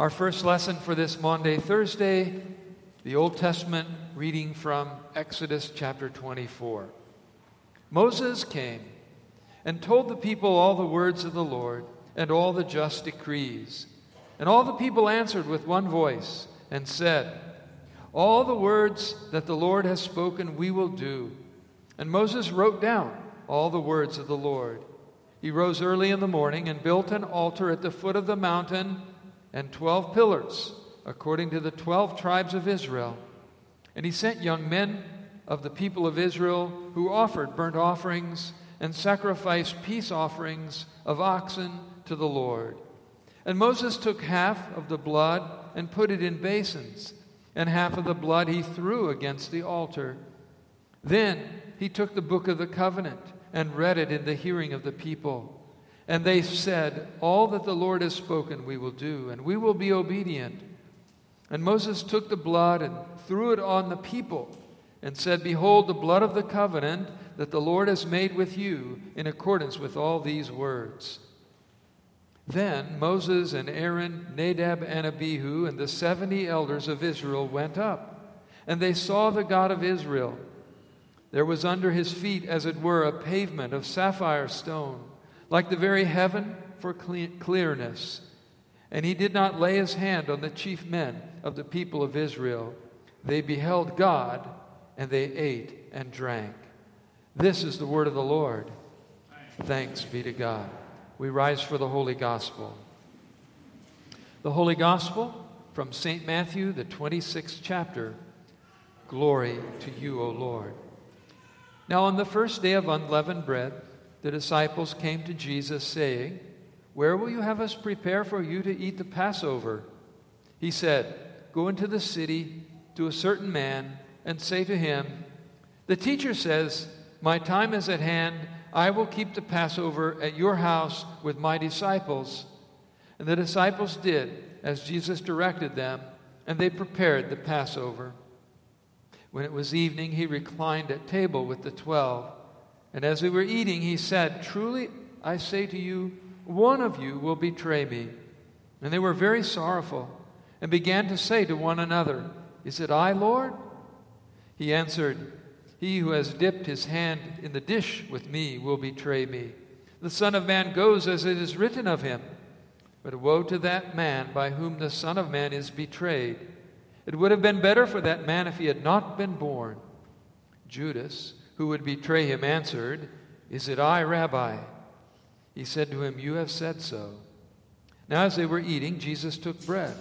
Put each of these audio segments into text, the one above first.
Our first lesson for this Maundy, Thursday, the Old Testament reading from Exodus chapter 24. Moses came and told the people all the words of the Lord and all the just decrees. And all the people answered with one voice and said, All the words that the Lord has spoken we will do. And Moses wrote down all the words of the Lord. He rose early in the morning and built an altar at the foot of the mountain and twelve pillars, according to the twelve tribes of Israel. And he sent young men of the people of Israel who offered burnt offerings and sacrificed peace offerings of oxen to the Lord. And Moses took half of the blood and put it in basins, and half of the blood he threw against the altar. Then he took the book of the covenant and read it in the hearing of the people. And they said, All that the Lord has spoken we will do, and we will be obedient. And Moses took the blood and threw it on the people, and said, Behold, the blood of the covenant that the Lord has made with you in accordance with all these words. Then Moses and Aaron, Nadab and Abihu, and the seventy elders of Israel went up, and they saw the God of Israel. There was under his feet, as it were, a pavement of sapphire stone, like the very heaven for clearness. And he did not lay his hand on the chief men of the people of Israel. They beheld God, and they ate and drank. This is the word of the Lord. Thanks be to God. We rise for the Holy Gospel. The Holy Gospel from St. Matthew, the 26th chapter. Glory to you, O Lord. Now, on the first day of unleavened bread, the disciples came to Jesus, saying, Where will you have us prepare for you to eat the Passover? He said, Go into the city to a certain man and say to him, The teacher says, My time is at hand. I will keep the Passover at your house with my disciples. And the disciples did as Jesus directed them, and they prepared the Passover. When it was evening, he reclined at table with the twelve. And as they were eating, he said, Truly, I say to you, one of you will betray me. And they were very sorrowful and began to say to one another, Is it I, Lord? He answered, He who has dipped his hand in the dish with me will betray me. The Son of Man goes as it is written of him. But woe to that man by whom the Son of Man is betrayed. It would have been better for that man if he had not been born. Judas, who would betray him, answered, Is it I, Rabbi? He said to him, You have said so. Now, as they were eating, Jesus took bread,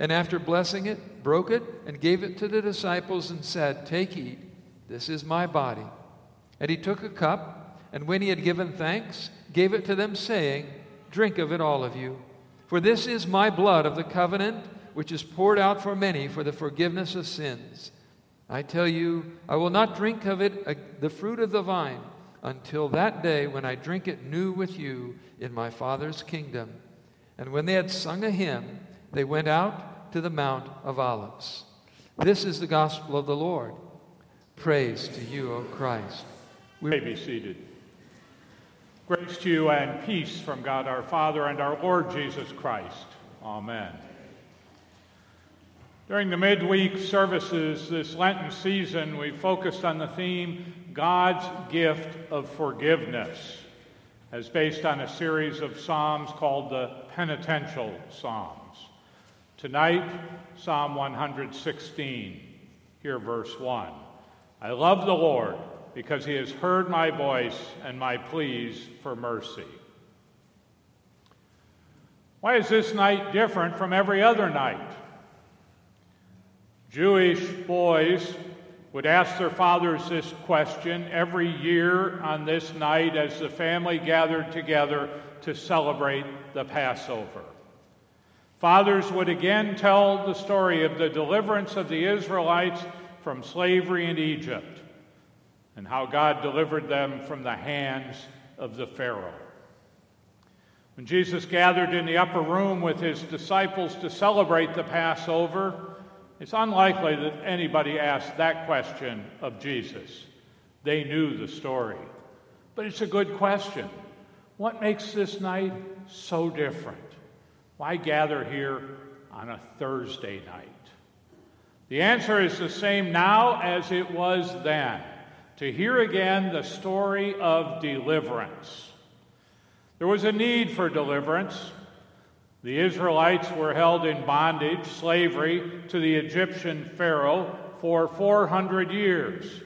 and after blessing it, broke it, and gave it to the disciples, and said, Take, eat, this is my body. And he took a cup, and when he had given thanks, gave it to them, saying, Drink of it, all of you, for this is my blood of the covenant which is poured out for many for the forgiveness of sins. I tell you, I will not drink of it, uh, the fruit of the vine, until that day when I drink it new with you in my Father's kingdom. And when they had sung a hymn, they went out to the Mount of Olives. This is the gospel of the Lord. Praise to you, O Christ. We may be seated. Grace to you and peace from God our Father and our Lord Jesus Christ. Amen. During the midweek services this Lenten season, we focused on the theme God's gift of forgiveness, as based on a series of Psalms called the Penitential Psalms. Tonight, Psalm 116. Hear verse 1. I love the Lord because he has heard my voice and my pleas for mercy. Why is this night different from every other night? Jewish boys would ask their fathers this question every year on this night as the family gathered together to celebrate the Passover. Fathers would again tell the story of the deliverance of the Israelites from slavery in Egypt and how God delivered them from the hands of the Pharaoh. When Jesus gathered in the upper room with his disciples to celebrate the Passover, it's unlikely that anybody asked that question of Jesus. They knew the story. But it's a good question. What makes this night so different? Why gather here on a Thursday night? The answer is the same now as it was then to hear again the story of deliverance. There was a need for deliverance. The Israelites were held in bondage, slavery, to the Egyptian Pharaoh for 400 years.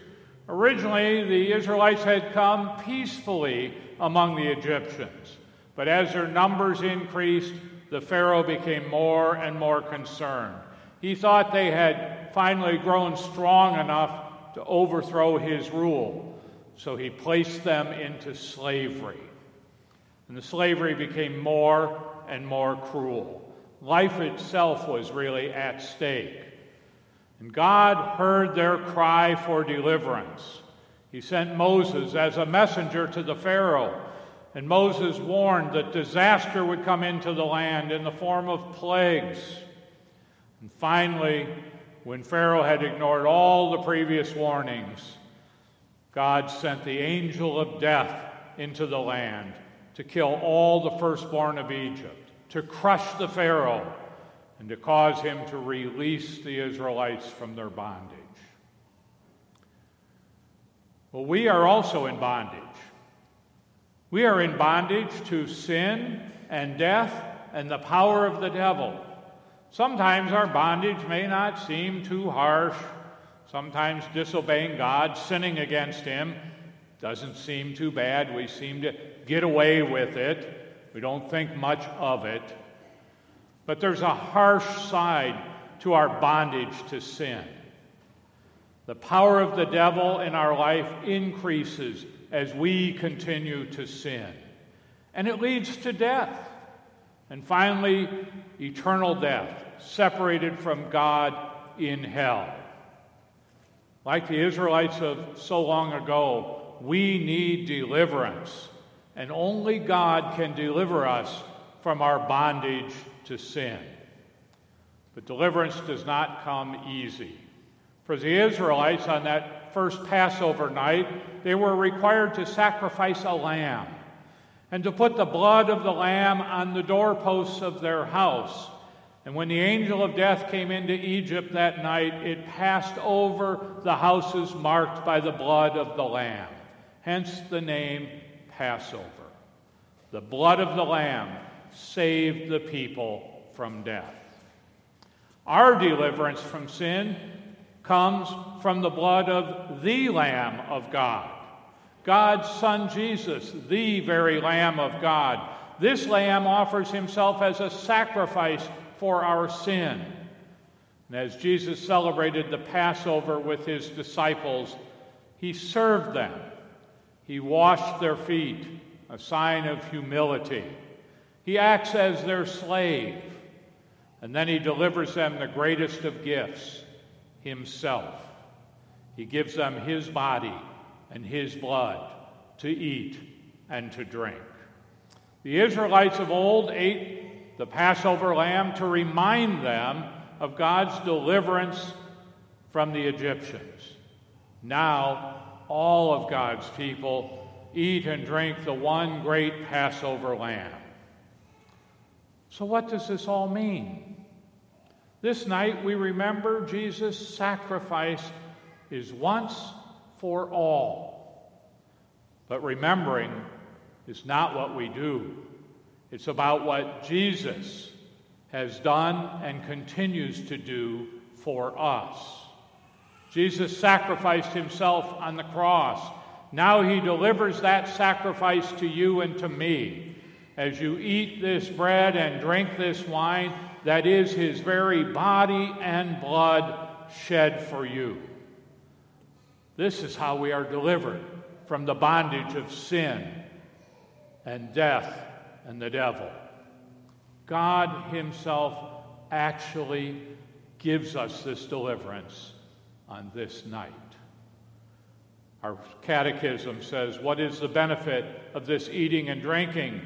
Originally, the Israelites had come peacefully among the Egyptians, but as their numbers increased, the Pharaoh became more and more concerned. He thought they had finally grown strong enough to overthrow his rule, so he placed them into slavery. And the slavery became more and more cruel. Life itself was really at stake. And God heard their cry for deliverance. He sent Moses as a messenger to the Pharaoh. And Moses warned that disaster would come into the land in the form of plagues. And finally, when Pharaoh had ignored all the previous warnings, God sent the angel of death into the land to kill all the firstborn of Egypt, to crush the Pharaoh and to cause him to release the Israelites from their bondage. Well, we are also in bondage. We are in bondage to sin and death and the power of the devil. Sometimes our bondage may not seem too harsh. Sometimes disobeying God, sinning against Him, doesn't seem too bad. We seem to get away with it. We don't think much of it. But there's a harsh side to our bondage to sin. The power of the devil in our life increases as we continue to sin. And it leads to death. And finally, eternal death, separated from God in hell. Like the Israelites of so long ago, we need deliverance. And only God can deliver us from our bondage to sin. But deliverance does not come easy. For the Israelites on that first Passover night, they were required to sacrifice a lamb and to put the blood of the lamb on the doorposts of their house. And when the angel of death came into Egypt that night, it passed over the houses marked by the blood of the lamb. Hence the name Passover. The blood of the lamb saved the people from death. Our deliverance from sin comes from the blood of the Lamb of God, God's Son Jesus, the very Lamb of God. This Lamb offers himself as a sacrifice for our sin. And as Jesus celebrated the Passover with his disciples, he served them. He washed their feet, a sign of humility. He acts as their slave, and then he delivers them the greatest of gifts himself. He gives them his body and his blood to eat and to drink. The Israelites of old ate the Passover lamb to remind them of God's deliverance from the Egyptians. Now, all of God's people eat and drink the one great Passover lamb. So, what does this all mean? This night we remember Jesus' sacrifice is once for all. But remembering is not what we do, it's about what Jesus has done and continues to do for us. Jesus sacrificed himself on the cross. Now he delivers that sacrifice to you and to me as you eat this bread and drink this wine, that is his very body and blood shed for you. This is how we are delivered from the bondage of sin and death and the devil. God Himself actually gives us this deliverance on this night. Our catechism says, What is the benefit of this eating and drinking?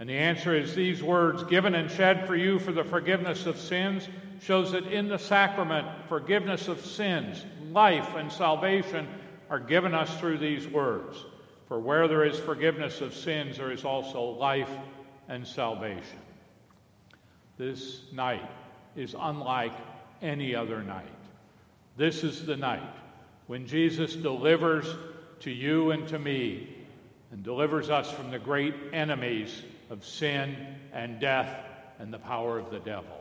And the answer is these words given and shed for you for the forgiveness of sins shows that in the sacrament, forgiveness of sins, life, and salvation are given us through these words. For where there is forgiveness of sins, there is also life and salvation. This night, is unlike any other night. This is the night when Jesus delivers to you and to me and delivers us from the great enemies of sin and death and the power of the devil.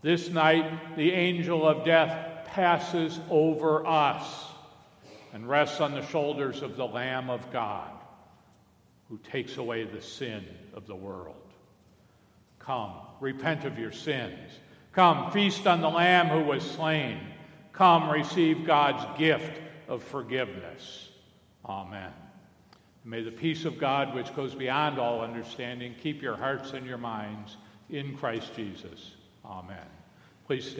This night, the angel of death passes over us and rests on the shoulders of the Lamb of God who takes away the sin of the world. Come, repent of your sins. Come, feast on the Lamb who was slain. Come, receive God's gift of forgiveness. Amen. May the peace of God, which goes beyond all understanding, keep your hearts and your minds in Christ Jesus. Amen. Please stand.